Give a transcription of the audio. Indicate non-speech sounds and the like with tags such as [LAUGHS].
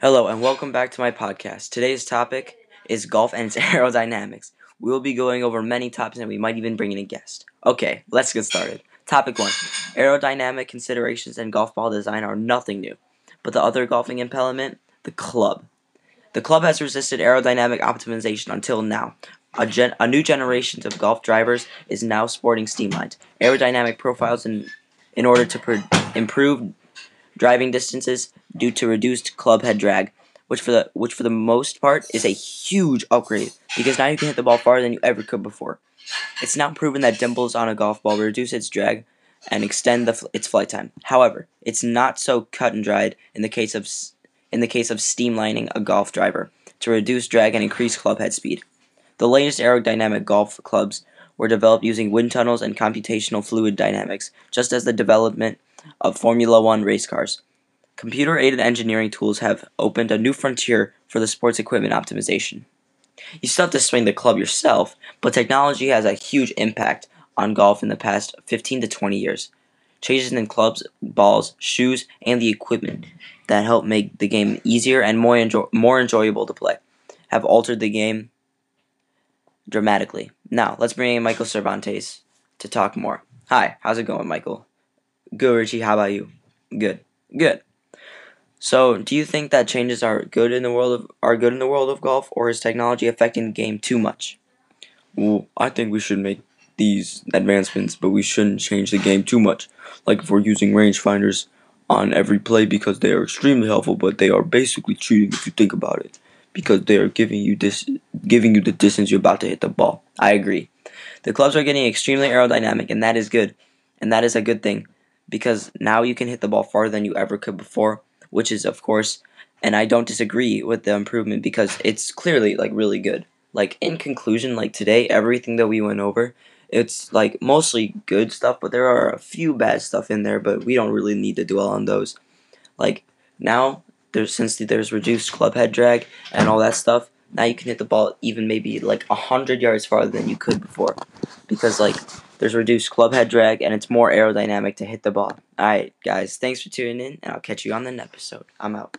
Hello and welcome back to my podcast. Today's topic is golf and its [LAUGHS] aerodynamics. We will be going over many topics and we might even bring in a guest. Okay, let's get started. Topic 1 Aerodynamic considerations in golf ball design are nothing new, but the other golfing impediment, the club. The club has resisted aerodynamic optimization until now. A, gen- a new generation of golf drivers is now sporting streamlined aerodynamic profiles in, in order to pr- improve driving distances due to reduced club head drag, which for the which for the most part is a huge upgrade because now you can hit the ball farther than you ever could before. It's now proven that dimples on a golf ball reduce its drag and extend the, its flight time. However, it's not so cut and dried in the case of in the case of streamlining a golf driver to reduce drag and increase club head speed. The latest aerodynamic golf clubs were developed using wind tunnels and computational fluid dynamics, just as the development of Formula One race cars. Computer aided engineering tools have opened a new frontier for the sports equipment optimization. You still have to swing the club yourself, but technology has a huge impact on golf in the past 15 to 20 years. Changes in clubs, balls, shoes, and the equipment that help make the game easier and more, more enjoyable to play have altered the game dramatically. Now, let's bring in Michael Cervantes to talk more. Hi, how's it going, Michael? Good, Richie. How about you? Good. Good. So, do you think that changes are good in the world of are good in the world of golf, or is technology affecting the game too much? Well, I think we should make these advancements, but we shouldn't change the game too much. Like if we're using rangefinders on every play because they are extremely helpful, but they are basically cheating if you think about it, because they are giving you this, giving you the distance you're about to hit the ball. I agree. The clubs are getting extremely aerodynamic, and that is good, and that is a good thing because now you can hit the ball farther than you ever could before, which is of course, and I don't disagree with the improvement because it's clearly like really good. Like in conclusion, like today, everything that we went over, it's like mostly good stuff, but there are a few bad stuff in there, but we don't really need to dwell on those. Like now, there's since there's reduced club head drag and all that stuff, now you can hit the ball even maybe like a hundred yards farther than you could before, because like there's reduced club head drag, and it's more aerodynamic to hit the ball. Alright, guys, thanks for tuning in, and I'll catch you on the next episode. I'm out.